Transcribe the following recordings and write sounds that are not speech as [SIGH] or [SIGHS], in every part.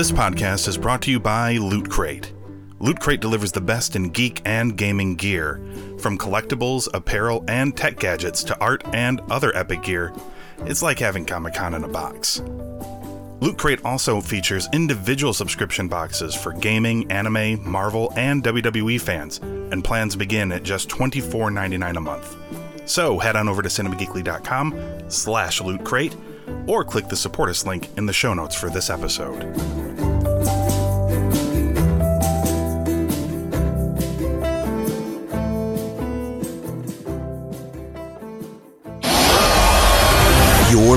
This podcast is brought to you by Loot Crate. Loot Crate delivers the best in geek and gaming gear, from collectibles, apparel, and tech gadgets to art and other epic gear. It's like having Comic Con in a box. Loot Crate also features individual subscription boxes for gaming, anime, Marvel, and WWE fans, and plans begin at just $24.99 a month. So head on over to cinemageekly.com slash loot crate or click the support us link in the show notes for this episode.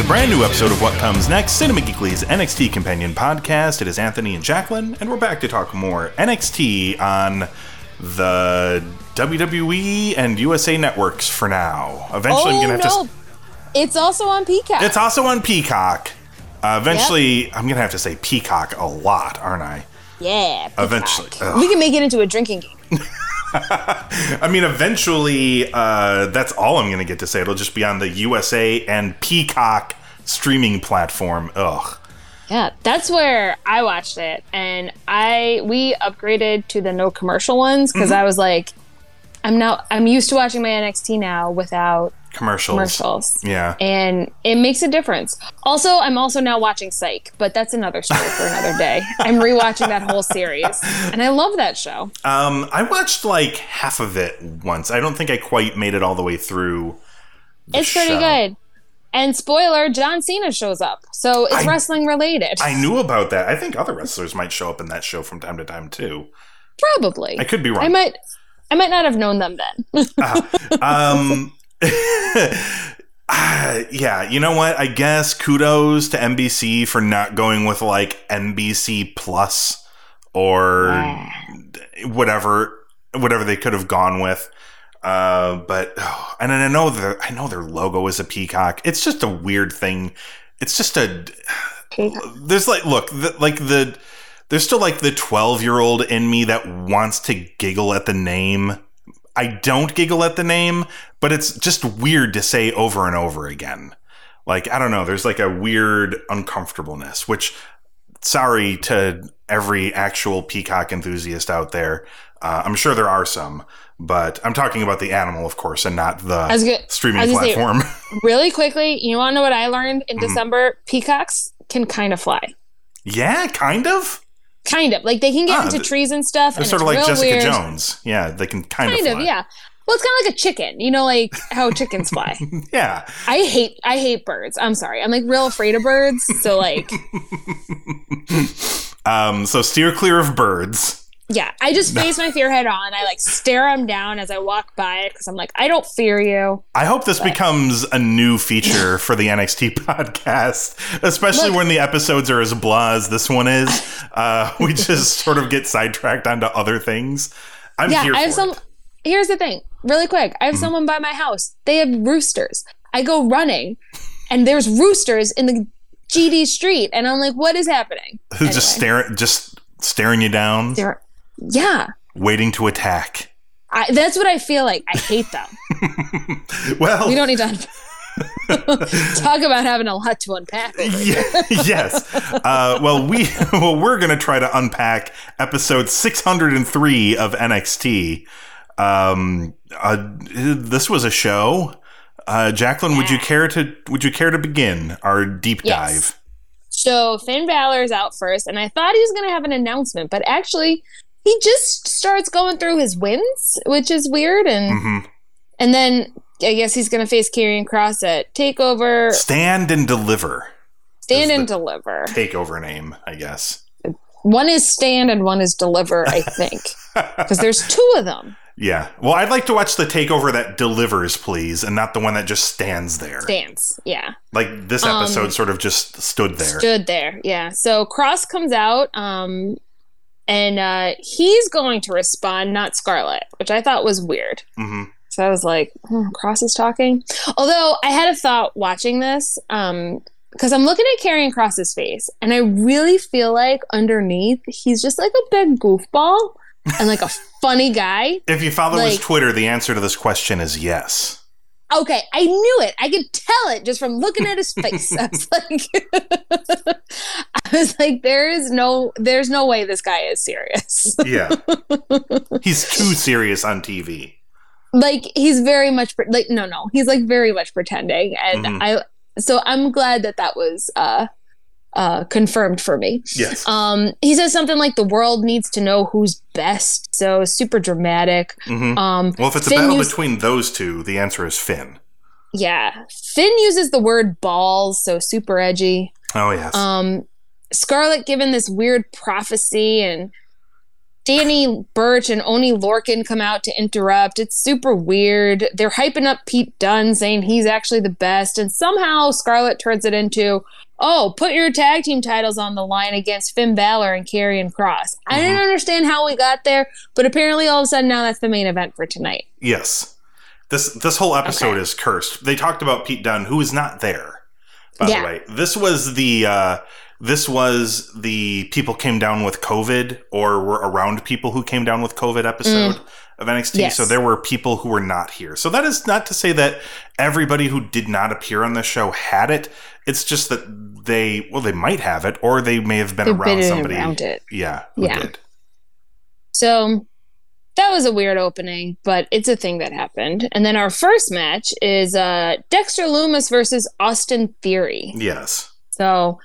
It's a brand new episode of What Comes Next, Cinema Geekly's NXT companion podcast. It is Anthony and Jacqueline, and we're back to talk more NXT on the WWE and USA networks for now. Eventually, I'm oh gonna have no, to. it's also on Peacock. It's also on Peacock. Uh, eventually, I'm gonna have to say Peacock a lot, aren't I? yeah. Peacock. Eventually. Ugh. we can make it into a drinking game. [LAUGHS] [LAUGHS] I mean, eventually, uh, that's all I'm going to get to say. It'll just be on the USA and Peacock streaming platform. Ugh. Yeah, that's where I watched it, and I we upgraded to the no commercial ones because Mm-hmm. I was like, I'm now I'm used to watching my NXT now without Commercials. commercials. Yeah. and it makes a difference. Also, I'm also now watching Psych, but that's another story for another day. I'm rewatching that whole series, and I love that show. Um, I watched like half of it once. I don't think I quite made it all the way through. the It's pretty show. good. And spoiler, John Cena shows up, so it's I- wrestling related. I knew about that. I think other wrestlers might show up in that show from time to time too. Probably. I could be wrong. I might. I might not have known them then. um [LAUGHS] ah, [LAUGHS] yeah you know what? I guess kudos to nbc for not going with like nbc plus or [SIGHS] whatever whatever they could have gone with. Uh but oh, [SIGHS] and i know the i know their logo is a peacock. It's just a weird thing. It's just a there's like look the, like the there's still like the 12 year old in me that wants to giggle at the name i don't giggle at the name but it's just weird to say over and over again like i don't know there's like a weird uncomfortableness which sorry to every actual peacock enthusiast out there uh, i'm sure there are some but i'm talking about the animal of course and not the I was good. streaming gonna say- platform [LAUGHS] really quickly, you want to know what I learned in Mhm. December? Peacocks can kind of fly. yeah kind of Kind of like they can get Ah, into th- trees and stuff. They're and sort of like Jessica weird. Jones. Yeah, they can kind, Kind of of, yeah. Well, it's kind of like a chicken, you know, like how [LAUGHS] chickens fly. Yeah. I hate, I hate birds. I'm sorry, I'm like real afraid of birds. So like, [LAUGHS] um, so steer clear of birds. Yeah, I just [LAUGHS] face my fear head on. I like stare them down as I walk by it because I'm like, I don't fear you. I hope this becomes a new feature [LAUGHS] for the NXT podcast, especially Look- when the episodes are as blah as this one is. [LAUGHS] Uh, we just sort of get sidetracked onto other things. I'm yeah, here I have some. it. Here's the thing, really quick. I have someone by my house. They have roosters. I go running, and there's roosters in the GD street, and I'm like, what is happening? Who's just staring, just staring you down, They're, yeah, waiting to attack. I, that's what I feel like. I hate them. [LAUGHS] Well, we don't need to [LAUGHS] talk about having a lot to unpack. Yeah, yes. Uh, well, we [LAUGHS] well we're gonna try to unpack episode 603 of NXT. Um, uh, this was a show. Uh, Jacqueline, would you care to would you care to begin our deep Yes. dive? So Finn Balor is out first, and I thought he was going to have an announcement, but actually, he just starts going through his wins, which is weird. And hmm and then I guess he's going to face Karrion Kross at Takeover, Stand and deliver. Stand and Deliver. Takeover name, I guess. One is Stand and one is Deliver, I think, [LAUGHS] because there's two of them. Yeah. Well, I'd like to watch the takeover that delivers, please, and not the one that just stands there. Dance. Yeah. Like this Um, episode sort of just stood there. Stood there. Yeah. So Kross comes out, um, and uh, he's going to respond, not Scarlet, which I thought was weird. hmm So I was like, hmm, Kross is talking. Although I had a thought watching this, um, because I'm looking at Karrion Kross's face, and I really feel like underneath he's just like a big goofball and like a [LAUGHS] funny guy. If you follow his Twitter, the answer to this question is yes. Okay, I knew it. I could tell it just from looking at his face. [LAUGHS] I was like, [LAUGHS] [LAUGHS] I was like, there is no, there's no way this guy is serious. Yeah. [LAUGHS] He's too serious on TV. like he's very much pre- like no, no, he's like very much pretending, and Mhm. I. So I'm glad that that was uh, uh, confirmed for me. Yes. Um, he says something like the world needs to know who's best. So super dramatic. hmm Um, Well, if it's a battle used- between those two, the answer is Finn. yeah, Finn uses the word balls, so super edgy. Oh, yes. Um, Scarlet given this weird prophecy, and Danny Burch and Oney Lorcan come out to interrupt. It's super weird. They're hyping up Pete Dunne, saying he's actually the best, and somehow Scarlet turns it into, "Oh, put your tag team titles on the line against Finn Balor and Karrion Kross." I didn't Mhm. understand how we got there, but apparently, all of a sudden, now that's the main event for tonight. yes. This this whole episode Okay. is cursed. They talked about Pete Dunne, who is not there. By Yeah. the way, this was the uh, this was the people came down with COVID or were around people who came down with COVID episode of NXT. Mm. Yes. So there were people who were not here. So that is not to say that everybody who did not appear on the show had it. It's just that they well they might have it or they may have been They've around been somebody. around it. Yeah, Yeah. did. So that was a weird opening, but it's a thing that happened. And then our first match is uh, Dexter Lumis versus Austin Theory. Yes. So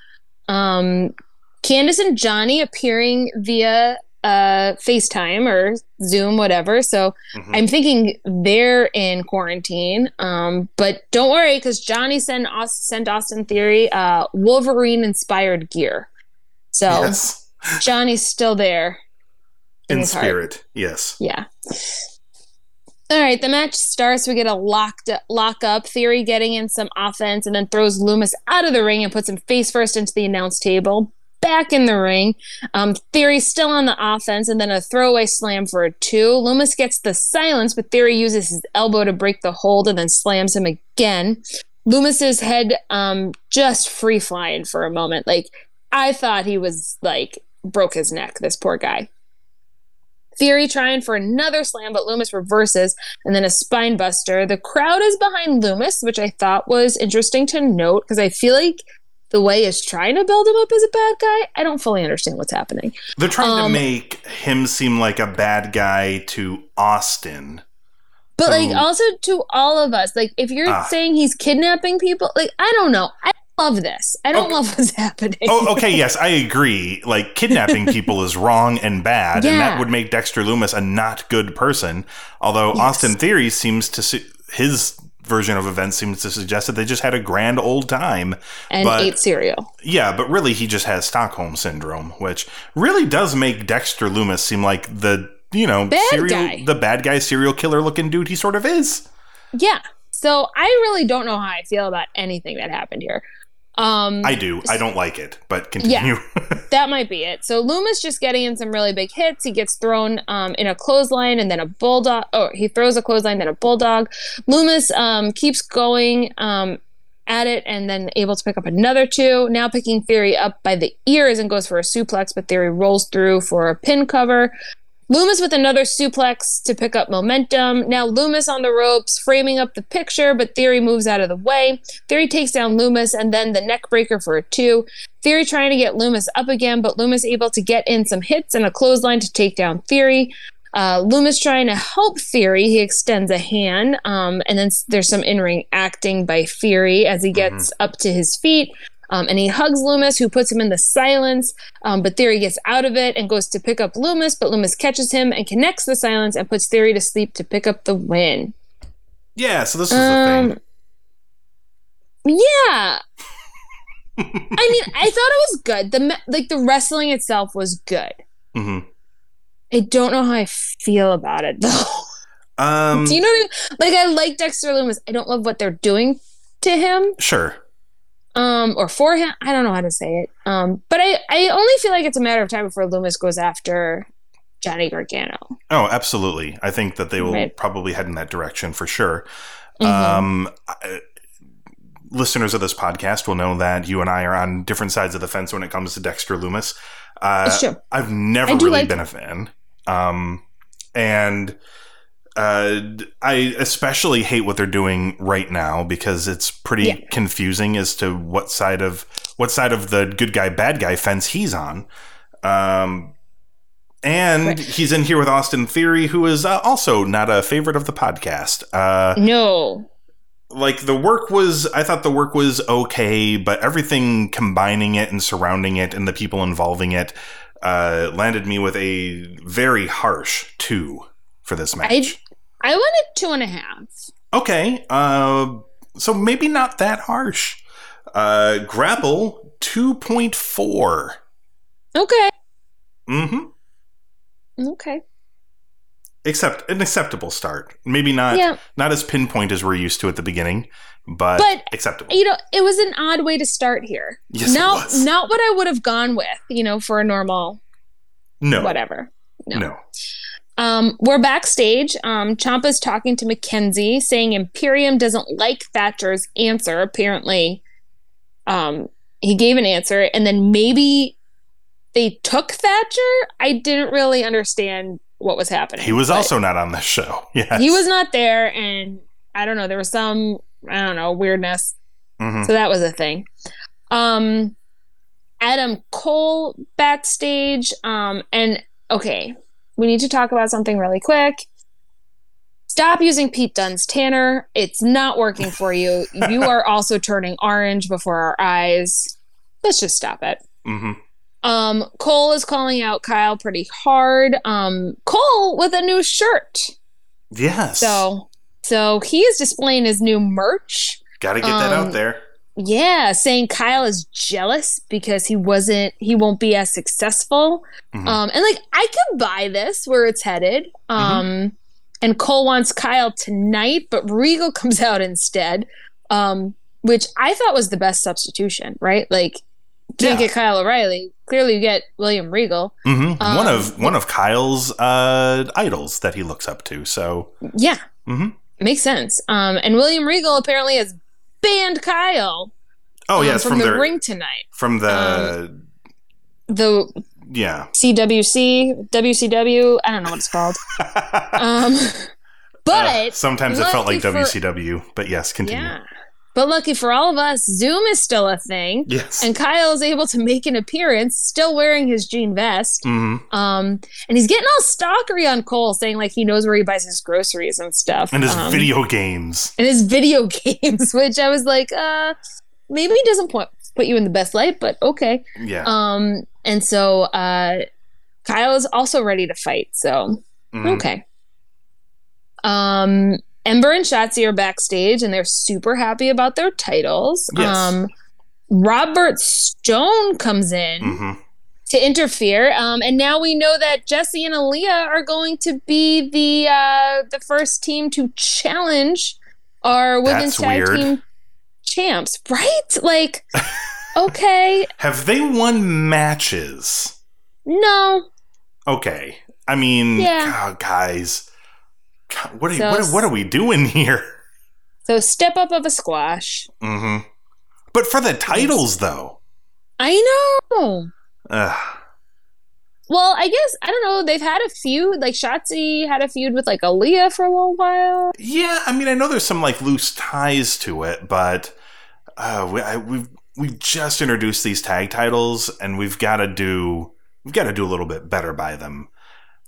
um, Candice and Johnny appearing via uh, FaceTime or Zoom, whatever. So Mhm. I'm thinking they're in quarantine. Um, but don't worry, because Johnny sent, Aus- sent Austin Theory uh, Wolverine inspired gear. So yes. Johnny's still there. In heart. spirit. Yes. Yeah. All right, the match starts. We get a locked lock up. Theory getting in some offense and then throws Lumis out of the ring and puts him face first into the announce table. Back in the ring. Um, Theory still on the offense and then a throwaway slam for a two. Lumis gets the silence, but Theory uses his elbow to break the hold and then slams him again. Lumis's head um, just free flying for a moment. Like I thought he was like broke his neck. This poor guy. Theory trying for another slam, but Lumis reverses, and then a spine buster. The crowd is behind Lumis, which I thought was interesting to note because I feel like the way is trying to build him up as a bad guy. I don't fully understand what's happening. They're trying to Um, make him seem like a bad guy to Austin. But like also to all of us, like if you're Ah. saying he's kidnapping people, like I don't know. I love this. I don't Okay. love what's [LAUGHS] happening. Oh, okay, yes, I agree. Like kidnapping people is wrong and bad, and that would make Dexter Lumis a not good person. Although Yes. Austin Theory seems to su- his version of events seems to suggest that they just had a grand old time. and but- ate cereal. Yeah, but really he just has Stockholm syndrome, which really does make Dexter Lumis seem like the you know Bad serial guy. the bad guy serial killer looking dude he sort of is. Yeah. So I really don't know how I feel about anything that happened here. Um I do. I don't like it, but continue. Yeah, [LAUGHS] that might be it. So Lumis just getting in some really big hits. He gets thrown um, in a clothesline and then a bulldog. Oh, he throws a clothesline, then a bulldog. Lumis um, keeps going um, at it and then able to pick up another two. Now picking Theory up by the ears and goes for a suplex, but Theory rolls through for a pin cover. Lumis with another suplex to pick up momentum. Now Lumis on the ropes, framing up the picture, but Theory moves out of the way. Theory takes down Lumis and then the neck breaker for a two. Theory trying to get Lumis up again, but Lumis able to get in some hits and a clothesline to take down Theory. Uh, Lumis trying to help Theory. He extends a hand, um, and then there's some in-ring acting by Theory as he gets up to his feet. Um, and he hugs Lumis, who puts him in the silence. Um, but Theory gets out of it and goes to pick up Lumis, but Lumis catches him and connects the silence and puts Theory to sleep to pick up the win. yeah, so this was the Um, thing. yeah. [LAUGHS] I mean, I thought it was good. The like the wrestling itself was good. hmm I don't know how I feel about it [LAUGHS] though. Um, Do you know what I mean? Like I like Dexter Lumis. I don't love what they're doing to him. sure. Um, or for him. I don't know how to say it. Um, but I, I only feel like it's a matter of time before Lumis goes after Johnny Gargano. Oh, absolutely. I think that they will Right. probably head in that direction for sure. Mhm. Um, I- listeners of this podcast will know that you and I are on different sides of the fence when it comes to Dexter Lumis. Uh. I've never really like- been a fan. Um, and uh, I especially hate what they're doing right now because it's pretty Yeah. confusing as to what side of what side of the good guy bad guy fence he's on. Um, and Right. he's in here with Austin Theory, who is uh, also not a favorite of the podcast. Uh, No. like the work was i thought the work was okay but everything combining it and surrounding it and the people involving it uh landed me with a very harsh two for this match I wanted two and a half. okay uh so maybe not that harsh uh grapple 2.4 Okay. mm-hmm Okay. except an acceptable start maybe not Yeah. not as pinpoint as we're used to at the beginning but, But, acceptable You know, it was an odd way to start here. Yes, not not what I would have gone with, you know, for a normal no whatever. No. no Um, we're backstage. Um, Ciampa's talking to Mackenzie, saying Imperium doesn't like Thatcher's answer. Apparently, um, he gave an answer, and then maybe they took Thatcher. I didn't really understand what was happening. He was also not on the show. [LAUGHS] Yes. he was not there, and I don't know. There was some I don't know weirdness. Mhm. So that was a thing. Um, Adam Cole backstage. Um, and okay, we need to talk about something really quick. Stop using Pete Dunne's Tanner. It's not working for you. you are [LAUGHS] also turning orange before our eyes. Let's just stop it. Mhm. Um, Cole is calling out Kyle pretty hard. Um, Cole with a new shirt. Yes. So, so he is displaying his new merch. got to get that um, out there. Yeah, saying Kyle is jealous because he wasn't he won't be as successful. Mhm. Um and like I could buy this where it's headed. Um and Cole wants Kyle tonight, but Regal [LAUGHS] comes out instead. Um which I thought was the best substitution, right? Like can't Yeah. get Kyle O'Reilly. Clearly you get William Regal. Mhm. one um, of one of Kyle's uh, idols that he looks up to. So Yeah. mm-hmm. Makes sense. Um and William Regal apparently has banned Kyle oh um, yes, from, from, the ring tonight. from the Um, The yeah. CWC, WCW, I don't know what it's called. [LAUGHS] Um, [LAUGHS] but Uh, sometimes it felt like lucky for- WCW, but yes, continue. yeah. But lucky for all of us, Zoom is still a thing. Yes. And Kyle is able to make an appearance, still wearing his jean vest. Mhm. Um, and he's getting all stalkery on Cole, saying like he knows where he buys his groceries and stuff. And his Um, video games. and his video [LAUGHS] games, which I was like, uh, maybe he doesn't put put you in the best light, but okay. Yeah. Um, and so uh, Kyle is also ready to fight. So Mhm. Okay. Um, Ember and Shotzi are backstage and they're super happy about their titles. Yes. Um, Robert Stone comes in Mhm. to interfere, um, and now we know that Jessi and Aliyah are going to be the uh, the first team to challenge our women's That's tag weird. team champs. Right? Like, [LAUGHS] okay, Have they won matches? no, Okay. I mean, Yeah. God, guys, God, what are, So- what, are, what are we doing [LAUGHS] here? so step up of a squash. Mm-hmm. But for the titles, though. I know. Ugh. Well, I guess I don't know. They've had a feud. Like Shotzi had a feud with like Aliyah for a little while. Yeah, I mean, I know there's some like loose ties to it, but uh, we, I, we've we just introduced these tag titles, and we've got to do we've got to do a little bit better by them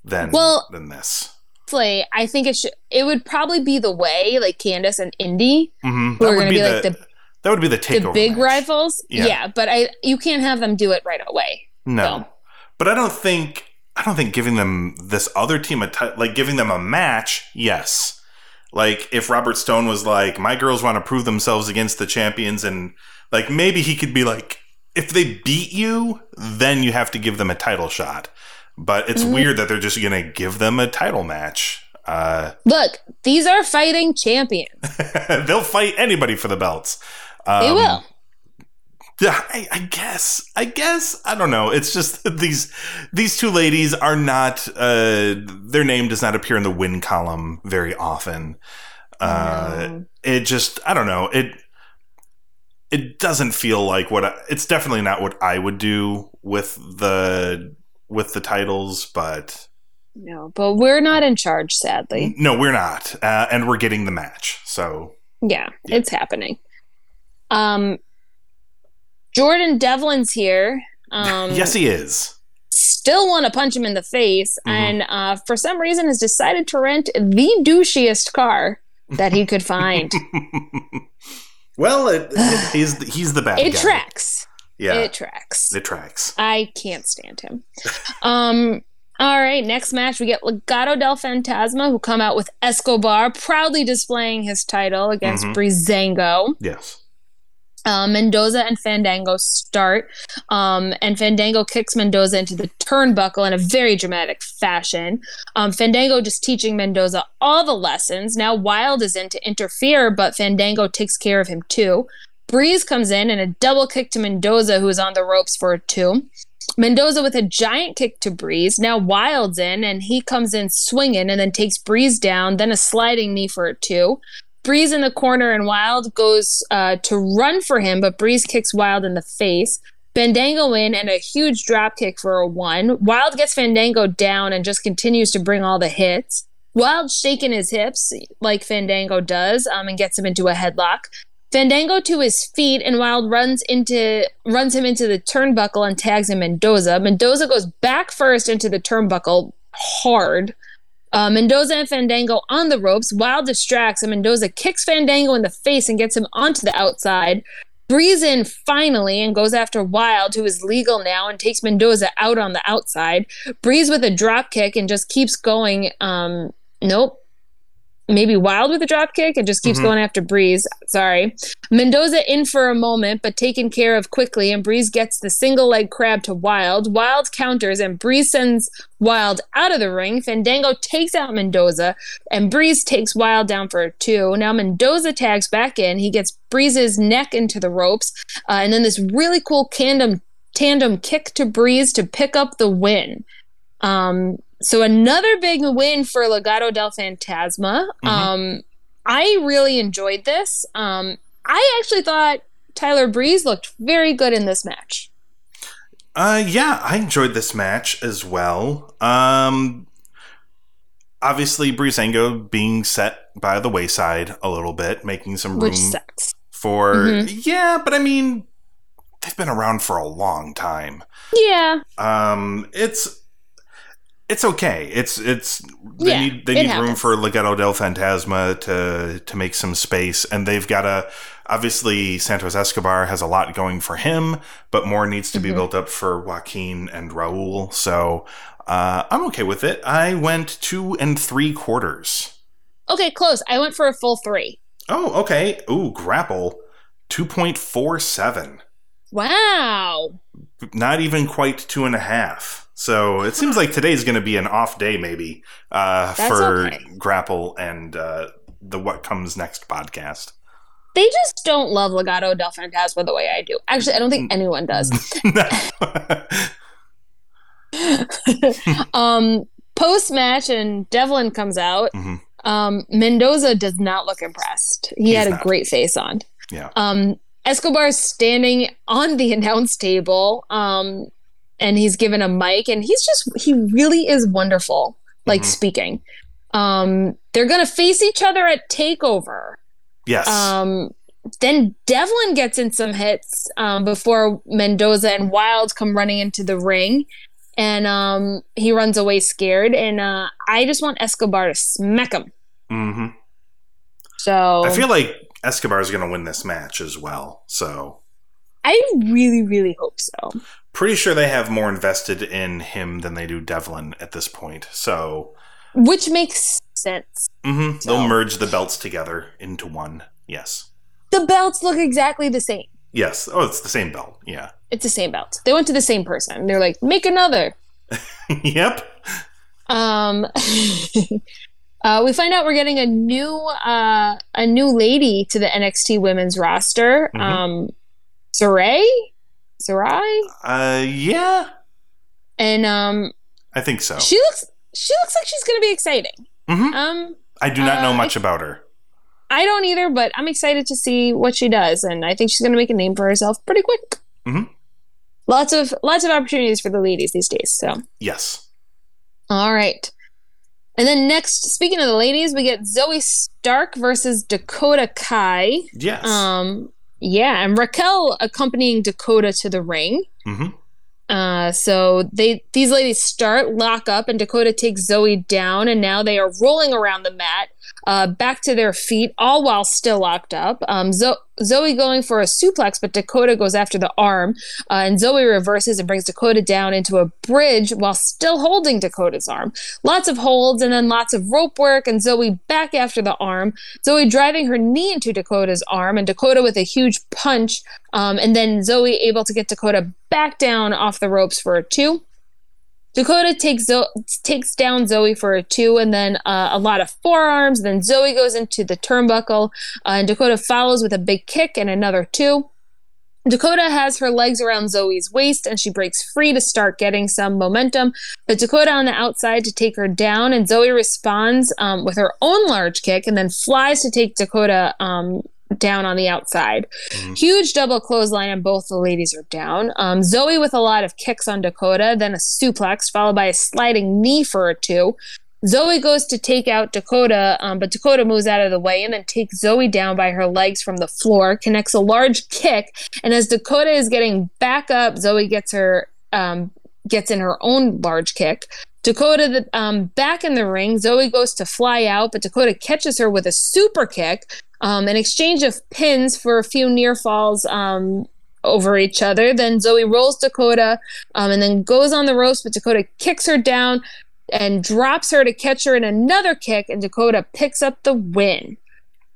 than Well- than this. Play. I think it should. It would probably be the way like Candice and Indi, hmm who are going to be, like the that would be the the big match. rivals. Yeah. Yeah. but I you can't have them do it right away. No, So. but I don't think I don't think giving them this other team a like giving them a match. Yes, like if Robert Stone was like, my girls want to prove themselves against the champions, and like maybe he could be like, if they beat you, then you have to give them a title shot. But it's Mhm. weird that they're just gonna give them a title match. Uh, Look, these are fighting champions. [LAUGHS] they'll fight anybody for the belts. Um, They will. Yeah, I, I guess. I guess. I don't know. It's just [LAUGHS] these these two ladies are not. Uh, their name does not appear in the win column very often. Uh, No. It just. I don't know. It. It doesn't feel like what. I, it's definitely not what I would do with the with the titles, but No, but we're not in charge, sadly. no, we're not, uh, and we're getting the match. So Yeah, Yeah. it's happening. Um, Jordan Devlin's here. Um, yes, he is. still want to punch him in the face, Mhm. and uh, for some reason has decided to rent the douchiest car that he could find. [LAUGHS] well, it, it, [SIGHS] he's he's the bad guy. it guy. tracks. Yeah, It tracks. it tracks. I can't stand him. um. All right, next match we get Legado del Fantasma who come out with Escobar proudly displaying his title against Mhm. Breezango. Yes. Uh, Mendoza and Fandango start, um, and Fandango kicks Mendoza into the turnbuckle in a very dramatic fashion. Um, Fandango just teaching Mendoza all the lessons. Now Wilde is in to interfere, but Fandango takes care of him too. Breeze comes in and a double kick to Mendoza, who is on the ropes for a two. Mendoza with a giant kick to Breeze. Now Wilde's in, and he comes in swinging and then takes Breeze down, then a sliding knee for a two. Breeze in the corner and Wilde goes uh, to run for him, but Breeze kicks Wilde in the face. Fandango in and a huge drop kick for a one. Wilde gets Fandango down and just continues to bring all the hits. Wilde shaking his hips like Fandango does um, and gets him into a headlock. Fandango to his feet and Wilde runs into runs him into the turnbuckle and tags him Mendoza. Mendoza goes back first into the turnbuckle hard. Uh, Mendoza and Fandango on the ropes. Wilde distracts and Mendoza kicks Fandango in the face and gets him onto the outside. Breeze in finally and goes after Wilde, who is legal now, and takes Mendoza out on the outside. Breeze with a drop kick and just keeps going. Um, nope. Maybe Wilde with a drop kick and just keeps Mhm. going after Breeze. Sorry. Mendoza in for a moment, but taken care of quickly, and Breeze gets the single leg crab to Wilde. Wilde counters, and Breeze sends Wilde out of the ring. Fandango takes out Mendoza, and Breeze takes Wilde down for a two. Now Mendoza tags back in. He gets Breeze's neck into the ropes, uh, and then this really cool tandem tandem kick to Breeze to pick up the win. Um, so another big win for Legado del Fantasma. Mhm. Um, I really enjoyed this. Um, I actually thought Tyler Breeze looked very good in this match. Uh, yeah, I enjoyed this match as well. Um, obviously, Breezango being set by the wayside a little bit, making some room for. Mhm. Yeah, but I mean, they've been around for a long time. Yeah, Um, it's it's okay. It's it's they Yeah, need they need room for Legado del Fantasma to to make some space, and they've got a obviously Santos Escobar has a lot going for him, but more needs to be Mhm. built up for Joaquin and Raul. So uh, I'm okay with it. I went two and three quarters. okay, close. I went for a full three. Oh, okay. Ooh, grapple two point four seven. Wow. not even quite two and a half. So it seems like today's going to be an off day, maybe, uh, for okay. Grapple and uh, the What Comes Next podcast. They just don't love Legado del Fantasma the way I do. Actually, I don't Mm. think anyone does. [LAUGHS] [LAUGHS] um, Post match, and Devlin comes out. Mhm. Um, Mendoza does not look impressed. He He's had a not. great face on. Yeah. Um, Escobar's standing on the [LAUGHS] announce table, um, and he's given a mic, and he's just he really is wonderful, like Mhm. speaking. Um, they're gonna face each other at Takeover. yes. Um, then Devlin gets in some hits um, before Mendoza and Wilde come running into the ring, and um, he runs away scared. And uh, I just want Escobar to smack him. mm-hmm So I feel like Escobar is going to win this match as well. So I really, really hope so. Pretty sure they have more invested in him than they do Devlin at this point. So Which makes sense. mhm, So- they'll merge the belts together into one. Yes. The belts look exactly the same. Yes. Oh, it's the same belt. Yeah. It's the same belt. They went to the same person. They're like, make another. [LAUGHS] yep. Um, [LAUGHS] Uh, we find out we're getting a new uh, a new lady to the NXT Women's roster. Mhm. Um, Sarray, Sarray, Uh, yeah, and um, I think so. she looks she looks like she's going to be exciting. Mhm. Um, I do not know uh, much about her. I don't either, but I'm excited to see what she does, and I think she's going to make a name for herself pretty quick. Mm-hmm. Lots of lots of opportunities for the ladies these days. So, Yes. all right. And then next, speaking of the ladies, we get Zoey Stark versus Dakota Kai. Yes. Um, yeah, and Raquel accompanying Dakota to the ring. hmm Uh, so they these ladies start lock up, and Dakota takes Zoey down, and now they are rolling around the mat, uh, back to their feet, all while still locked up. Um, Zo- Zoey going for a suplex, but Dakota goes after the arm, uh, and Zoey reverses and brings Dakota down into a bridge while still holding Dakota's arm. Lots of holds, and then lots of rope work, and Zoey back after the arm. Zoey driving her knee into Dakota's arm, and Dakota with a huge punch, um, and then Zoey able to get Dakota back down off the ropes for a two. Dakota takes Zo- takes down Zoey for a two, and then uh, a lot of forearms. Then Zoey goes into the turnbuckle, uh, and Dakota follows with a big kick and another two. Dakota has her legs around Zoey's waist, and she breaks free to start getting some momentum. But Dakota on the outside to take her down, and Zoey responds um, with her own large kick, and then flies to take Dakota um, down on the outside. Mhm. Huge double clothesline, and both the ladies are down. Um, Zoey with a lot of kicks on Dakota, then a suplex, followed by a sliding knee for a two. Zoey goes to take out Dakota, um, but Dakota moves out of the way and then takes Zoey down by her legs from the floor, connects a large kick, and as Dakota is getting back up, Zoey gets her um, gets in her own large kick. Dakota the, um, back in the ring. Zoey goes to fly out, but Dakota catches her with a super kick. Um, an exchange of pins for a few near falls um, over each other. Then Zoey rolls Dakota um, and then goes on the ropes, but Dakota kicks her down and drops her to catch her in another kick, and Dakota picks up the win.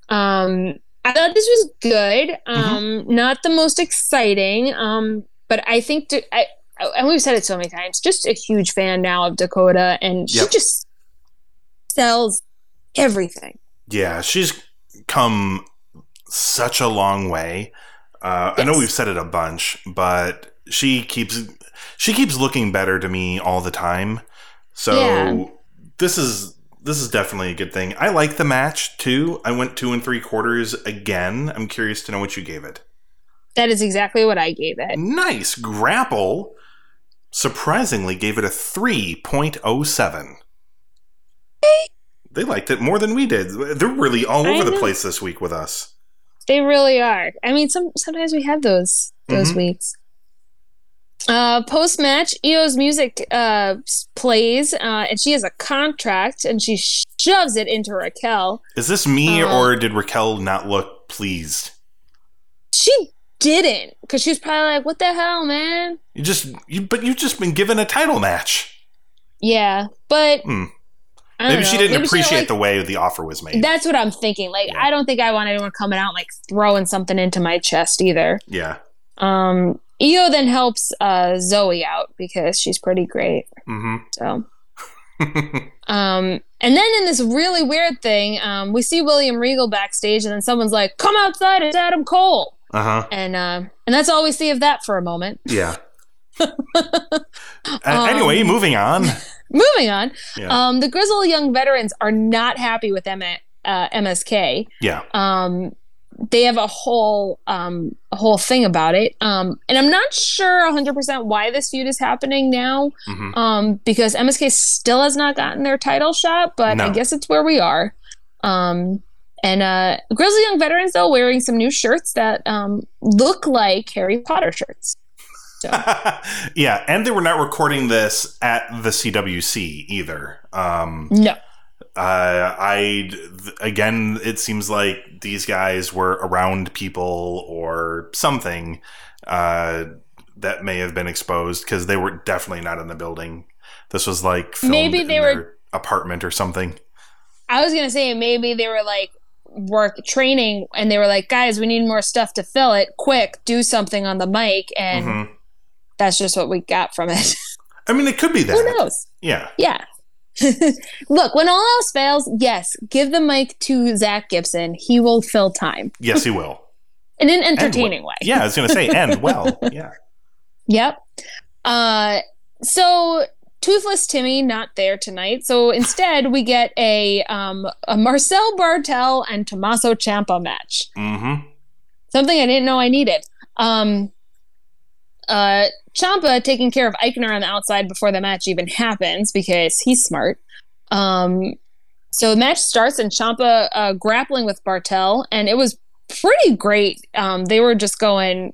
Um, I thought this was good. Um, Not the most exciting, um, but I think to, I, and we've said it so many times. Just a huge fan now of Dakota, and she Yep. just sells everything. Yeah, she's come such a long way. Uh, I know we've said it a bunch, but she keeps she keeps looking better to me all the time. So Yeah. this is this is definitely a good thing. I like the match too. I went two and three quarters again. I'm curious to know what you gave it. That is exactly what I gave it. Nice grapple. Surprisingly, gave it a three point oh seven. They liked it more than we did. They're really all over the place this week with us. They really are. I mean, some sometimes we have those those Mhm. weeks. Uh, Post match, Io's music uh, plays, uh, and she has a contract, and she shoves it into Raquel. Is this me Uh, or did Raquel not look pleased? She didn't, because she was probably like, "What the hell, man?" You just you but you've just been given a title match. Yeah, but Hmm. Maybe she didn't Maybe appreciate like- the way the offer was made. That's what I'm thinking. Like, Yeah. I don't think I want anyone coming out like throwing something into my chest either. yeah. Um, Io then helps uh, Zoey out because she's pretty great. hmm So, [LAUGHS] um, and then in this really weird thing, um, we see William Regal backstage, and then someone's like, "Come outside, it's Adam Cole," uh huh. and uh, and that's all we see of that for a moment. Yeah. [LAUGHS] Uh, anyway, Um, moving on. [LAUGHS] Moving on, Yeah. um, the Grizzled Young veterans are not happy with M- uh, MSK. yeah. um they have a whole um a whole thing about it um and i'm not sure 100% why this feud is happening now hmm um because msk still has not gotten their title shot but i guess it's where we are um and uh grizzled young veterans though wearing some new shirts that um look like harry potter shirts so [LAUGHS] yeah, and they were not recording this at the CWC either. Um, no uh, I again, it seems like these guys were around people or something uh, that may have been exposed because they were definitely not in the building. This was like Maybe they were- their apartment or something. i was gonna say maybe they were like work training and they were like guys we need more stuff to fill it quick do something on the mic and Mhm. That's just what we got from it. [LAUGHS] I mean, it could be that. Who knows? Yeah. Yeah. [LAUGHS] Look, when all else fails, yes, give the mic to Zach Gibson. He will fill time Yes, he will. [LAUGHS] in an entertaining way. Yeah, I was going to say, and well. Yeah. Yep. Uh, so Toothless Timmy not there tonight. So instead, we get a um, a Marcel Barthel and Tommaso Ciampa match. Mm-hmm. Something I didn't know I needed. Um, uh, Ciampa taking care of Aichner on the outside before the match even happens because he's smart. Um, so the match starts and Ciampa uh, grappling with Barthel, and it was pretty great. Um, they were just going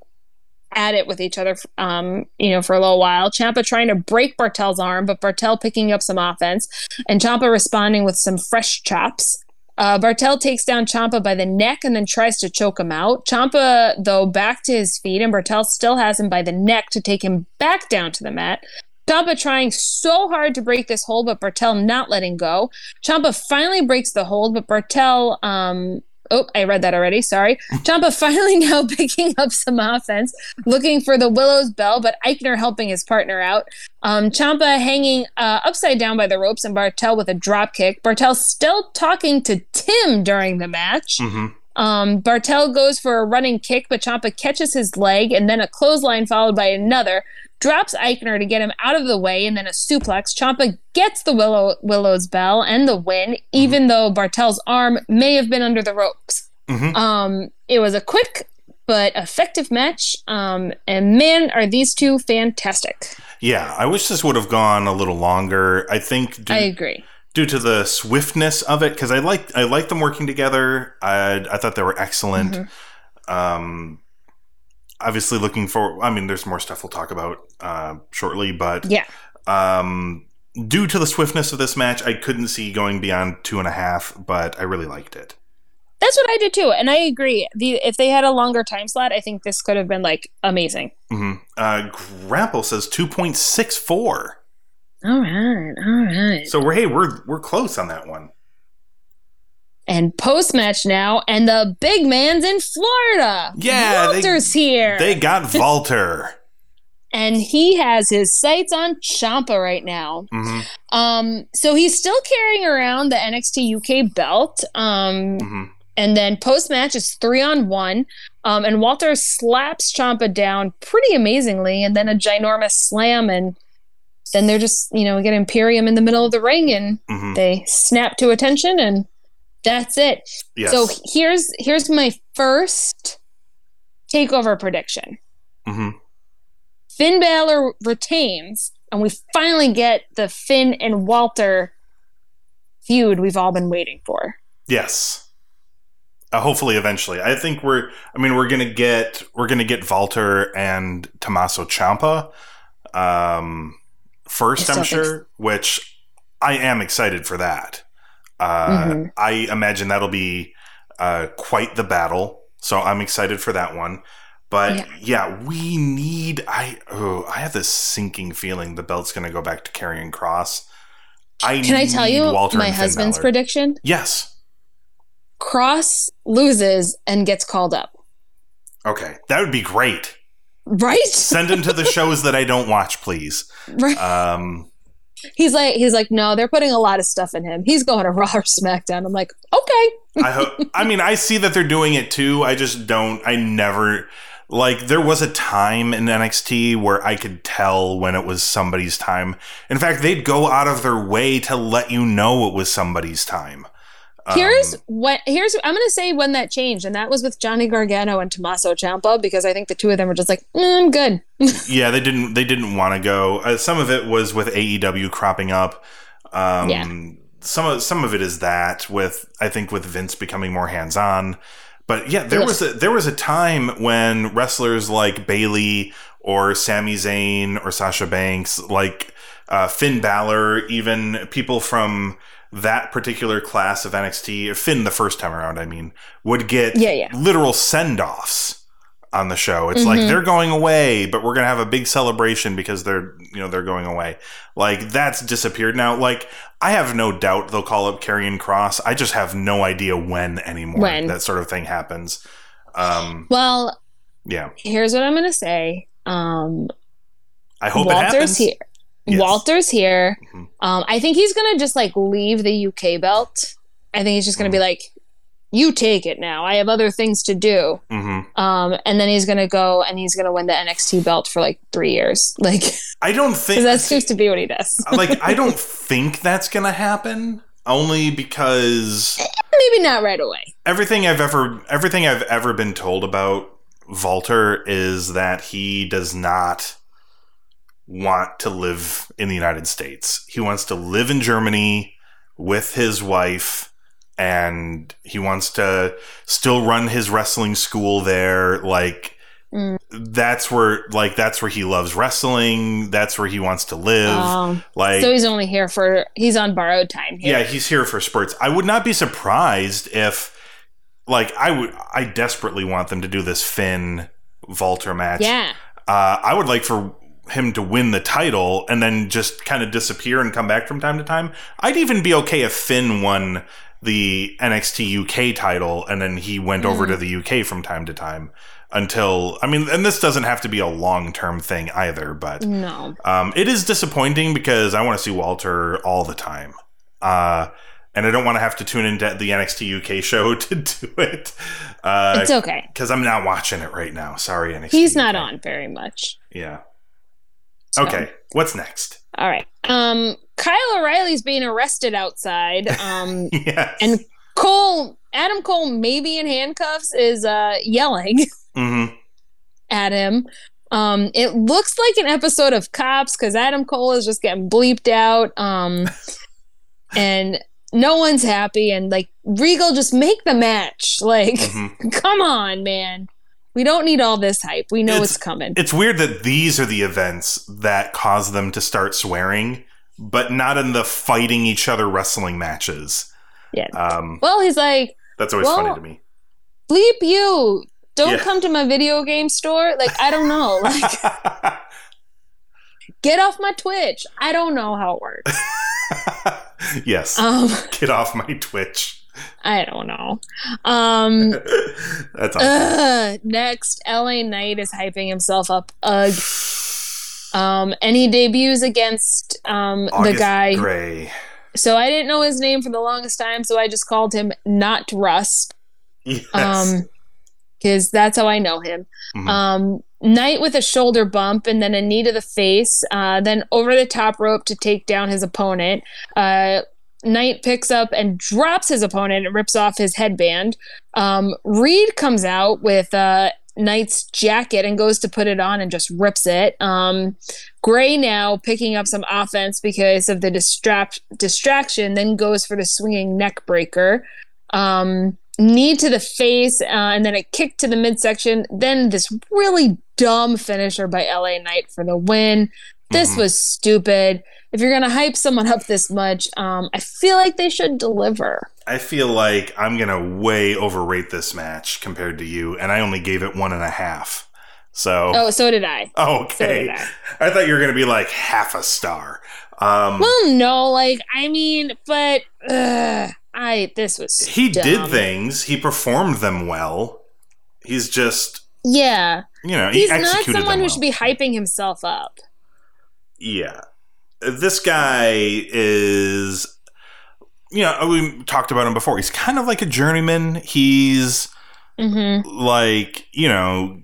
at it with each other, um, you know, for a little while. Ciampa trying to break Barthel's arm, but Barthel picking up some offense, and Ciampa responding with some fresh chops. Uh, Barthel takes down Ciampa by the neck and then tries to choke him out. Ciampa, though, back to his feet, and Barthel still has him by the neck to take him back down to the mat. Ciampa trying so hard to break this hold, but Barthel not letting go. Ciampa finally breaks the hold, but Barthel, um, oh, I read that already. Sorry. [LAUGHS] Ciampa finally now [LAUGHS] picking up some offense, looking for the Willow's bell, but Aichner helping his partner out. Um, Ciampa hanging uh, upside down by the ropes, and Barthel with a drop kick. Barthel still talking to Tim during the match. Mm-hmm. Um, Barthel goes for a running kick, but Ciampa catches his leg, and then a clothesline followed by another. Drops Aichner to get him out of the way, and then a suplex. Ciampa gets the Willow Willow's bell and the win, even though Barthel's arm may have been under the ropes. Mhm. Um, it was a quick but effective match, um, and man, are these two fantastic! Yeah, I wish this would have gone a little longer. I think due, I agree. due to the swiftness of it, because I like I like them working together. I I thought they were excellent. Mm-hmm. Um, obviously, looking for. I mean, there's more stuff we'll talk about uh, shortly, but Yeah. um, due to the swiftness of this match, I couldn't see going beyond two and a half, but I really liked it. That's what I did too, and I agree. The if they had a longer time slot, I think this could have been like amazing. hmm Uh, Grapple says two point six four. All right, all right. So we're hey, we're we're close on that one. And post match now, and the big man's in Florida. Yeah, they- Walter's here, They got [LAUGHS] Walter. and he has his sights on Ciampa right now. hmm Um, so he's still carrying around the NXT UK belt. Um, hmm and then post match is three on one. Um, and Walter slaps Ciampa down pretty amazingly, and then a ginormous slam, and then they're just you know we get Imperium in the middle of the ring, and hmm they snap to attention, and that's it. Yes. So here's here's my first takeover prediction. hmm Finn Balor retains, and we finally get the Finn and Walter feud we've all been waiting for. Yes. Uh, hopefully, eventually. I think we're. I mean, we're gonna get we're gonna get Walter and Tommaso Ciampa um, first. I'm sure, which I am excited for that. Uh, Mhm. I imagine that'll be uh, quite the battle. So I'm excited for that one. But Yeah. yeah, we need. I oh, I have this sinking feeling the belt's gonna go back to Karrion Kross. I Can I tell you Walter my husband's Balor. prediction? Yes. Kross loses and gets called up. Okay, that would be great. Right? Send him to the [LAUGHS] shows that I don't watch, please. right. Um, He's like he's like, no, they're putting a lot of stuff in him. He's going to [LAUGHS] Raw or SmackDown. I'm like, okay. I hope. I mean, I see that they're doing it too. I just don't. I never like. There was a time in NXT where I could tell when it was somebody's time. In fact, they'd go out of their way to let you know it was somebody's time. Um, Here's what here's I'm gonna say when that changed, and that was with Johnny Gargano and Tommaso Ciampa, because I think the two of them were just like, mm, I'm good. [LAUGHS] yeah, they didn't. They didn't want to go. Uh, some of it was with AEW cropping up. Um, Yeah. Some of some of it is that with I think with Vince becoming more hands on. But yeah, there was a there was a time when wrestlers like Bayley or Sami Zayn or Sasha Banks, like uh, Finn Balor, even people from that particular class of NXT, Finn the first time around, I mean, would get Yeah, yeah. literal send offs on the show. It's like Mhm. they're going away, but we're gonna have a big celebration because they're you know they're going away. Like that's disappeared now. Like I have no doubt they'll call up Karrion Kross. I just have no idea when anymore When. that sort of thing happens. Um, Well, yeah, here's what I'm gonna say. Um I hope it Walter's happens. here. Yes. Walter's here. Mhm. Um, I think he's gonna just like leave the UK belt. I think he's just gonna be Mhm. like, "You take it now. I have other things to do." hmm Um, and then he's gonna go and he's gonna win the NXT belt for like three years, [LAUGHS] like I don't think that seems to be what he does. [LAUGHS] like I don't [LAUGHS] think that's gonna happen. Only because Maybe not right away. everything I've ever everything I've ever been told about Walter is that he does not want to live in the United States. He wants to live in Germany with his wife and he wants to still run his wrestling school there like Mm. that's where like that's where he loves wrestling that's where he wants to live Um, like so he's only here for he's on borrowed time here. yeah, he's here for spurts. I would not be surprised if, like, I would. I desperately want them to do this Finn Walter match. Yeah. Uh, I would like for him to win the title and then just kind of disappear and come back from time to time. I'd even be okay if Finn won the NXT UK title and then he went over Mm. to the UK from time to time until I mean, and this doesn't have to be a long term thing either, but No. um, it is disappointing because I want to see Walter all the time. Uh, and I don't want to have to tune into the NXT UK show [LAUGHS] to do it. Uh, It's okay. because I'm not watching it right now. Sorry, NXT. He's not on very much. Yeah. So- Okay. What's next? All right. Um, Kyle O'Reilly's being arrested outside. Um, [LAUGHS] yes. and Cole, Adam Cole, maybe in handcuffs, is uh, yelling hmm at him. Um, it looks like an episode of Cops because Adam Cole is just getting bleeped out. Um, [LAUGHS] and no one's happy. And like Regal, just make the match. Like, hmm [LAUGHS] come on, man. We don't need all this hype. We know It's- it's, coming. It's weird that these are the events that cause them to start swearing, but not in the fighting each other wrestling matches. Yeah. Um, well, he's like, that's always Well, funny to me. bleep you. Don't Yeah. come to my video game store. Like, I don't know. [LAUGHS] Like, get off my Twitch. I don't know how it works. [LAUGHS] yes. Um, Get off my Twitch. I don't know. Um, [LAUGHS] That's awesome. ugh. next, LA Knight is hyping himself up. Ugh. Um, and he debuts against um the August guy. Grey. So I didn't know his name for the longest time, so I just called him Not Rust. Yes. Um, because that's how I know him. Mhm. Um, Knight with a shoulder bump and then a knee to the face, uh, then over the top rope to take down his opponent. Uh, Knight picks up and drops his opponent and rips off his headband. Um, Reed comes out with uh, Knight's jacket and goes to put it on and just rips it. Um, Grey now picking up some offense because of the distract distraction, then goes for the swinging neck breaker. Um, knee to the face, uh, and then a kick to the midsection. Then this really dumb finisher by LA Knight for the win. This Mhm. was stupid. If you're gonna hype someone up this much, um, I feel like they should deliver. I feel like I'm gonna way overrate this match compared to you, and I only gave it one and a half. So Oh, so did I. So okay, did I. I thought you were gonna be like half a star. Um, Well, no, like I mean, but uh, I this was he did things. He performed them well. He's just Yeah, you know he he's not someone them who should be hyping himself up. Yeah. This guy is, you know, we talked about him before. He's kind of like a journeyman. He's hmm like, you know,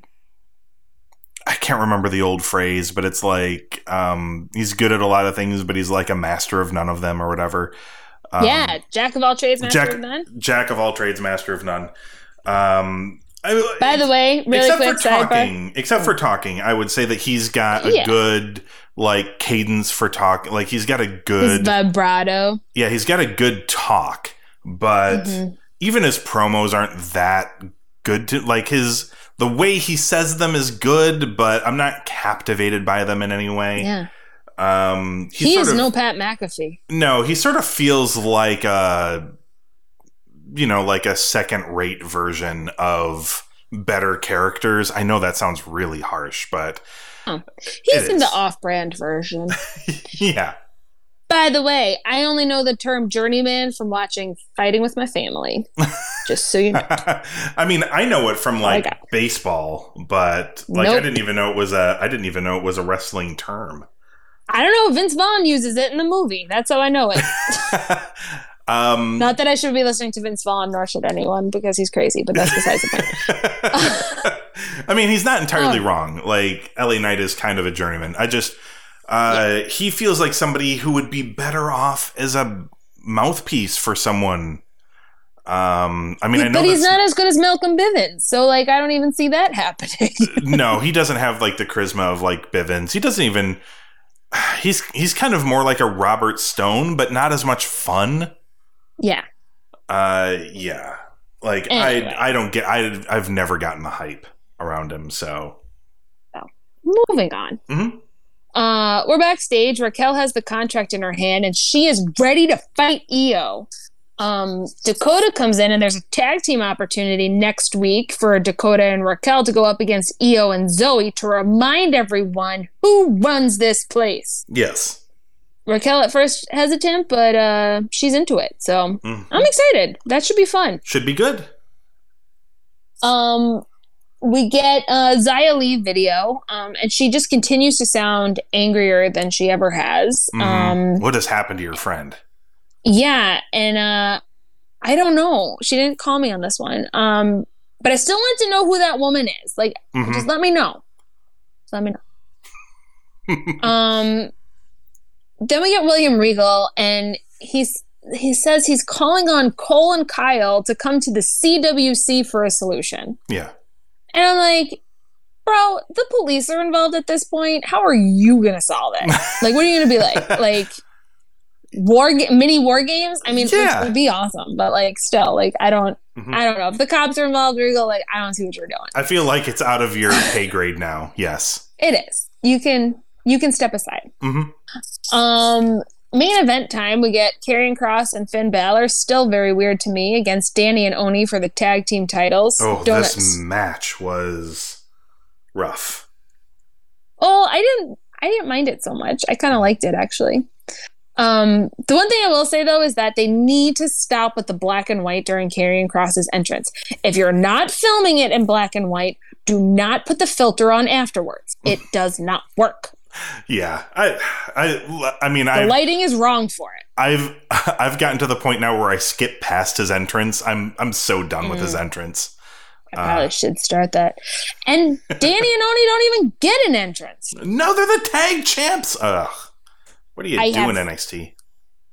I can't remember the old phrase, but it's like um, he's good at a lot of things, but he's like a master of none of them or whatever. Um, yeah, jack of all trades, master Jack- of none. Jack of all trades, master of none. Um, I, By the way, really except quick for sidebar. talking, except for talking, I would say that he's got a Yeah. good like cadence for talk. Like he's got a His good, vibrato. yeah, he's got a good talk. But Mhm. even his promos aren't that good. To like his the way he says them is good, but I'm not captivated by them in any way. Yeah, Um, he sort is of- no Pat McAfee. no, he sort of feels like a, you know, like a second rate version of better characters. I know that sounds really harsh, but He's It in the off-brand version. [LAUGHS] yeah. By the way, I only know the term journeyman from watching Fighting with My Family. [LAUGHS] Just so you know. I mean, I know it from like Okay. baseball, but like I didn't even know it was a I didn't even know it was a wrestling term. I don't know. Vince Vaughn uses it in the movie. That's how I know it. [LAUGHS] um, Not that I should be listening to Vince Vaughn, nor should anyone, because he's crazy. But that's besides the point. [LAUGHS] I mean, he's not entirely Oh. wrong. Like LA Knight is kind of a journeyman. I just uh, he feels like somebody who would be better off as a mouthpiece for someone. Um, I mean, I know but he's not as good as Malcolm Bivens, so like I don't even see that happening. [LAUGHS] no, he doesn't have like the charisma of like Bivens. He doesn't even. [SIGHS] He's he's kind of more like a Robert Stone, but not as much fun. Yeah. Uh, yeah. Like Anyway. I I don't get I I've never gotten the hype around him. So Moving on. Mhm. Uh, we're backstage. Raquel has the contract in her hand, and she is ready to fight Io. Um, Dakota comes in, and there's a tag team opportunity next week for Dakota and Raquel to go up against Io and Zoey to remind everyone who runs this place. yes. Raquel at first hesitant, but uh, she's into it. So Mhm. I'm excited. That should be fun. Should be good. Um, we get a Xia Li video, um, and she just continues to sound angrier than she ever has. Mhm. Um, what has happened to your friend? yeah, and uh, I don't know. She didn't call me on this one. Um, but I still want to know who that woman is. Like, Mhm. just let me know. Just let me know. [LAUGHS] um, then we get William Regal, and he's he says he's calling on Cole and Kyle to come to the CWC for a solution. yeah. And I'm like, bro, the police are involved at this point. How are you gonna solve it? [LAUGHS] like, what are you gonna be like? Like war mini war games? I mean, Yeah. it would be awesome, but like, still, like, I don't, Mhm. I don't know if the cops are involved. Regal, like, I don't see what you're doing. I feel like it's out of your pay grade now. Yes. It is. You can, you can step aside. hmm Um, main event time, we get Karrion Kross and Finn Balor. Still very weird to me against Danny and Oney for the tag team titles. Oh, Donuts. this match was rough. Oh, I didn't I didn't mind it so much. I kind of liked it actually. Um, the one thing I will say though is that they need to stop with the black and white during Karrion Kross's entrance. If you're not filming it in black and white, do not put the filter on afterwards. It does not work. Yeah. I I I mean The I lighting is wrong for it. I've [LAUGHS] I've gotten to the point now where I skip past his entrance. I'm I'm so done with Mm. his entrance. I probably Uh. should start that. And Danny and Oney don't even get an entrance. No, they're the tag champs. Ugh. What are you I doing, have- NXT?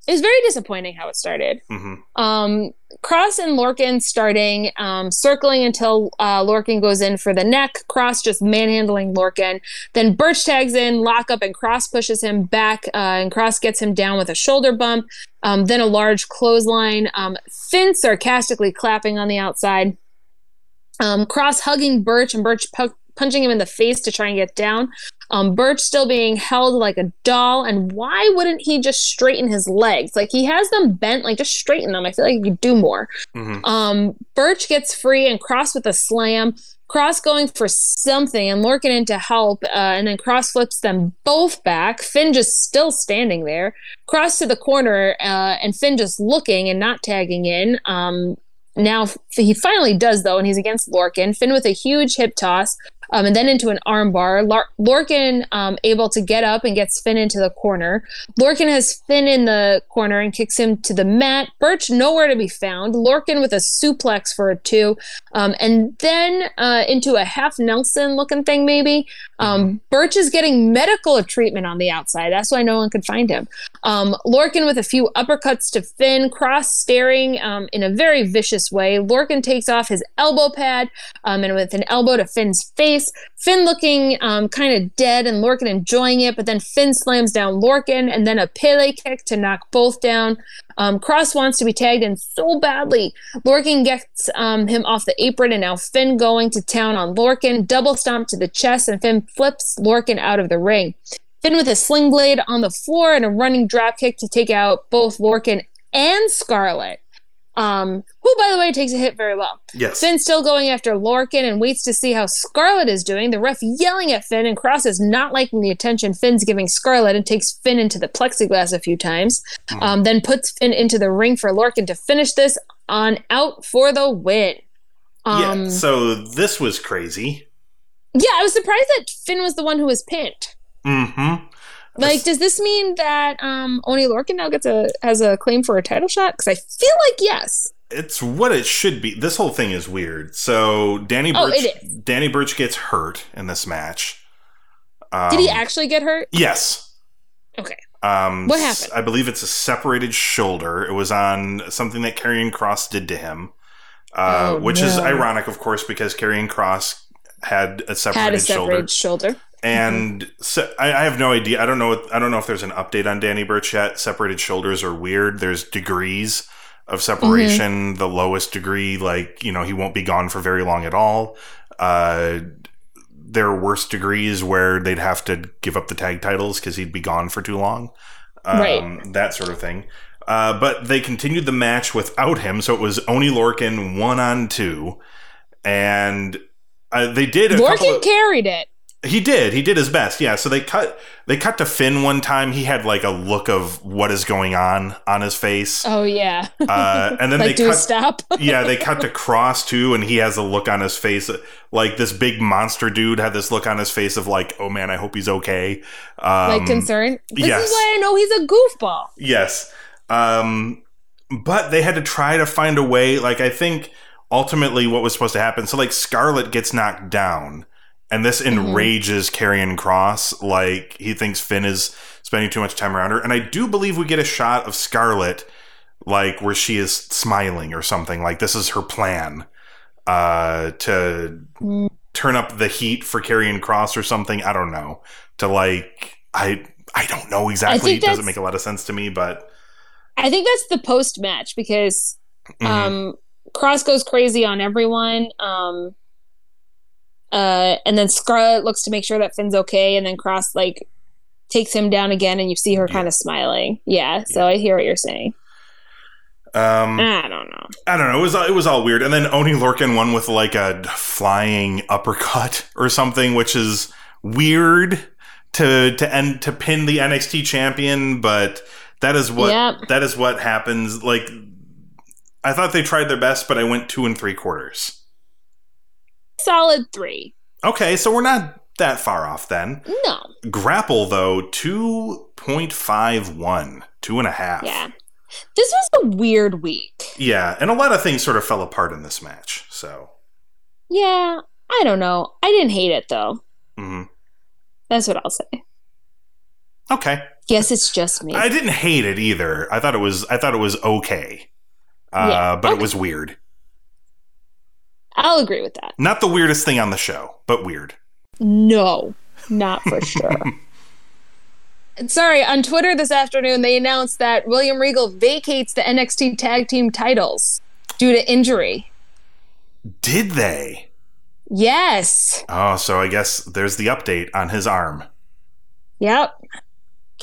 It was very disappointing how it started. hmm Um, Kross and Lorcan starting, um, circling until uh, Lorcan goes in for the neck. Kross just manhandling Lorcan. Then Burch tags in, lock up, and Kross pushes him back, uh, and Kross gets him down with a shoulder bump. Um, then a large clothesline. Um, Finn sarcastically clapping on the outside. Um, Kross hugging Burch, and Burch pu- punching him in the face to try and get down. Um, Burch still being held like a doll, and why wouldn't he just straighten his legs? Like he has them bent, like just straighten them. I feel like you could do more. hmm Um, Burch gets free and Kross with a slam. Kross going for something and Lorcan in to help, uh, and then Kross flips them both back. Finn just still standing there. Kross to the corner, uh, and Finn just looking and not tagging in. Um, now he finally does though, and he's against Lorcan. Finn with a huge hip toss, um, and then into an armbar. Lorcan um, able to get up and gets Finn into the corner. Lorcan has Finn in the corner and kicks him to the mat. Burch nowhere to be found. Lorcan with a suplex for a two, um, and then uh, into a half Nelson looking thing maybe. Um, Burch is getting medical treatment on the outside. That's why no one could find him. Um, Lorcan with a few uppercuts to Finn. Kross staring um, in a very vicious way. Lorcan takes off his elbow pad um, and with an elbow to Finn's face. Finn looking um, kind of dead and Lorcan enjoying it, but then Finn slams down Lorcan and then a Pele kick to knock both down. Um, Kross wants to be tagged in so badly. Lorcan gets um, him off the apron, and now Finn going to town on Lorcan. Double stomp to the chest, and Finn flips Lorcan out of the ring. Finn with a sling blade on the floor and a running drop kick to take out both Lorcan and Scarlett. Um, who, by the way, takes a hit very well. Yes. Finn still going after Lorcan and waits to see how Scarlett is doing. The ref yelling at Finn, and Kross is not liking the attention Finn's giving Scarlett and takes Finn into the plexiglass a few times. Um, then puts Finn into the ring for Lorcan to finish this on out for the win. Um, yeah. So this was crazy. yeah, I was surprised that Finn was the one who was pinned. hmm Like, does this mean that um, Oney Lorcan now gets a has a claim for a title shot? Because I feel like yes. It's what it should be. This whole thing is weird. So Danny Oh, Burch. Danny Burch gets hurt in this match. Um, Did he actually get hurt? Yes. Okay. Um, What happened? I believe it's a separated shoulder. It was on something that Karrion Kross did to him, uh, Oh, which is ironic, of course, because Karrion Kross had a separated Had a shoulder. separated shoulder. And so, I, I have no idea. I don't know. What, I don't know if there's an update on Danny Burch yet. Separated shoulders are weird. There's degrees of separation. The lowest degree, like you know, he won't be gone for very long at all. Uh, there are worse degrees where they'd have to give up the tag titles because he'd be gone for too long. Um, Right. That sort of thing. Uh, but they continued the match without him, so it was Oney Lorcan one on two, and uh, they did a couple of, carried it. He did. He did his best. Yeah. So they cut they cut to Finn one time. He had like a look of what is going on on his face. Oh yeah. Uh, and then [LAUGHS] like they do cut. stop. [LAUGHS] yeah, they cut to Kross too, and he has a look on his face like this big monster dude had this look on his face of like, oh man, I hope he's okay. Um, like concern. This yes. is why I know he's a goofball. Yes. Um, but they had to try to find a way. Like, I think ultimately what was supposed to happen. So, like, Scarlett gets knocked down, and this Mm-hmm. enrages Karrion Kross. Like, he thinks Finn is spending too much time around her. And I do believe we get a shot of Scarlett, like, where she is smiling or something. Like, this is her plan uh, to Mm. turn up the heat for Karrion Kross or something. I don't know. To, like, I. I don't know exactly. It doesn't make a lot of sense to me, but I think that's the post match because Mhm. um Kross goes crazy on everyone. Um uh and then Scarlett looks to make sure that Finn's okay, and then Kross like takes him down again and you see her Yeah. kind of smiling. Yeah, so I hear what you're saying. Um, I don't know. I don't know. It was it was all weird. And then Oney Lorcan won with like a flying uppercut or something, which is weird to to end to pin the NXT champion. But that is what Yep. that is what happens. Like I thought they tried their best, but I went two and three quarters. Solid three. Okay, so we're not that far off then. No. Grapple though, two point five one, two and a half. Yeah. This was a weird week. Yeah, and a lot of things sort of fell apart in this match. So. Yeah. I don't know. I didn't hate it though. mhm. That's what I'll say. Okay. Guess it's just me. I didn't hate it either. I thought it was I thought it was okay. Uh, Yeah, but it was weird. I'll agree with that. Not the weirdest thing on the show, but weird. No, not for [LAUGHS] sure. Sorry, on Twitter this afternoon, they announced that William Regal vacates the NXT tag team titles due to injury. Did they? Yes. Oh, so I guess there's the update on his arm. Yep.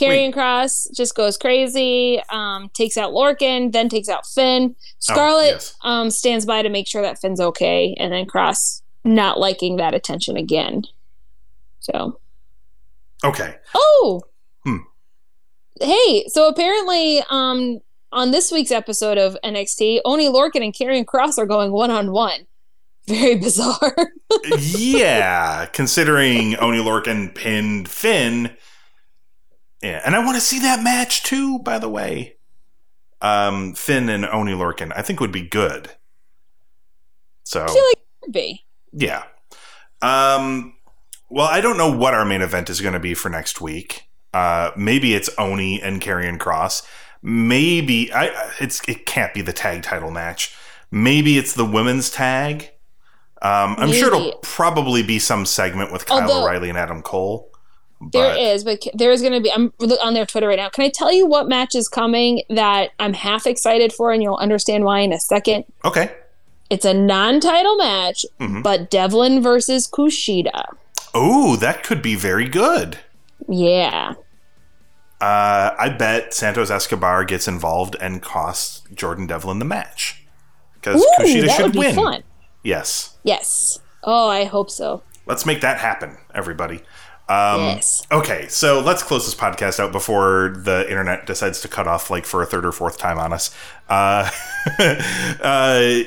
Wait. Kross just goes crazy, um, takes out Lorcan, then takes out Finn. Scarlett yes. um, stands by to make sure that Finn's okay, and then Kross not liking that attention again. So, Okay. oh, Hmm. hey, so apparently, um, on this week's episode of NXT, Oney Lorcan and Karrion Kross are going one on one. Very [LAUGHS] bizarre. yeah, considering Oney Lorcan pinned Finn. Yeah, and I want to see that match too, by the way. Um, Finn and Oney Lorcan, I think would be good. So I feel like it would be. Yeah. Um, well, I don't know what our main event is going to be for next week. Uh, maybe it's Oney and Karrion Kross. Maybe I it's it can't be the tag title match. Maybe it's the women's tag. Um, I'm sure it'll probably be some segment with Kyle Although- O'Reilly and Adam Cole. There But is, but there is going to be. I'm on their Twitter right now. Can I tell you what match is coming that I'm half excited for, and you'll understand why in a second. okay. It's a non-title match, Mhm. but Devlin versus Kushida. Oh, that could be very good. Yeah, Uh, I bet Santos Escobar gets involved and costs Jordan Devlin the match because Kushida should be win. fun. Yes. Yes. Oh, I hope so. Let's make that happen, everybody. Um, yes. Okay, so let's close this podcast out before the internet decides to cut off like for a third or fourth time on us. Uh, [LAUGHS] uh,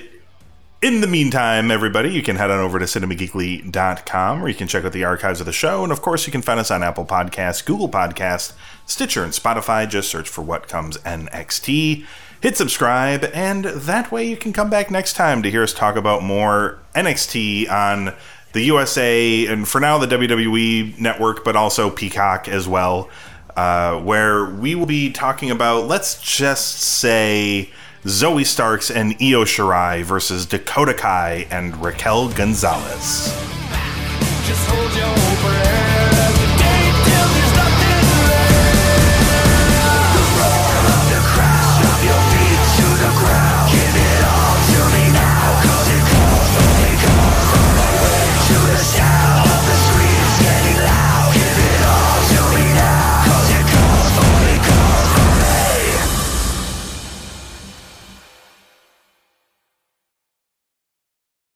in the meantime, everybody, you can head on over to cinemageekly.com where you can check out the archives of the show. And of course, you can find us on Apple Podcasts, Google Podcasts, Stitcher, and Spotify. Just search for What Comes NXT. Hit subscribe, and that way you can come back next time to hear us talk about more NXT on the USA and for now the WWE network, but also Peacock as well, uh, where we will be talking about, let's just say, Zoey Starks and Io Shirai versus Dakota Kai and Raquel Gonzalez.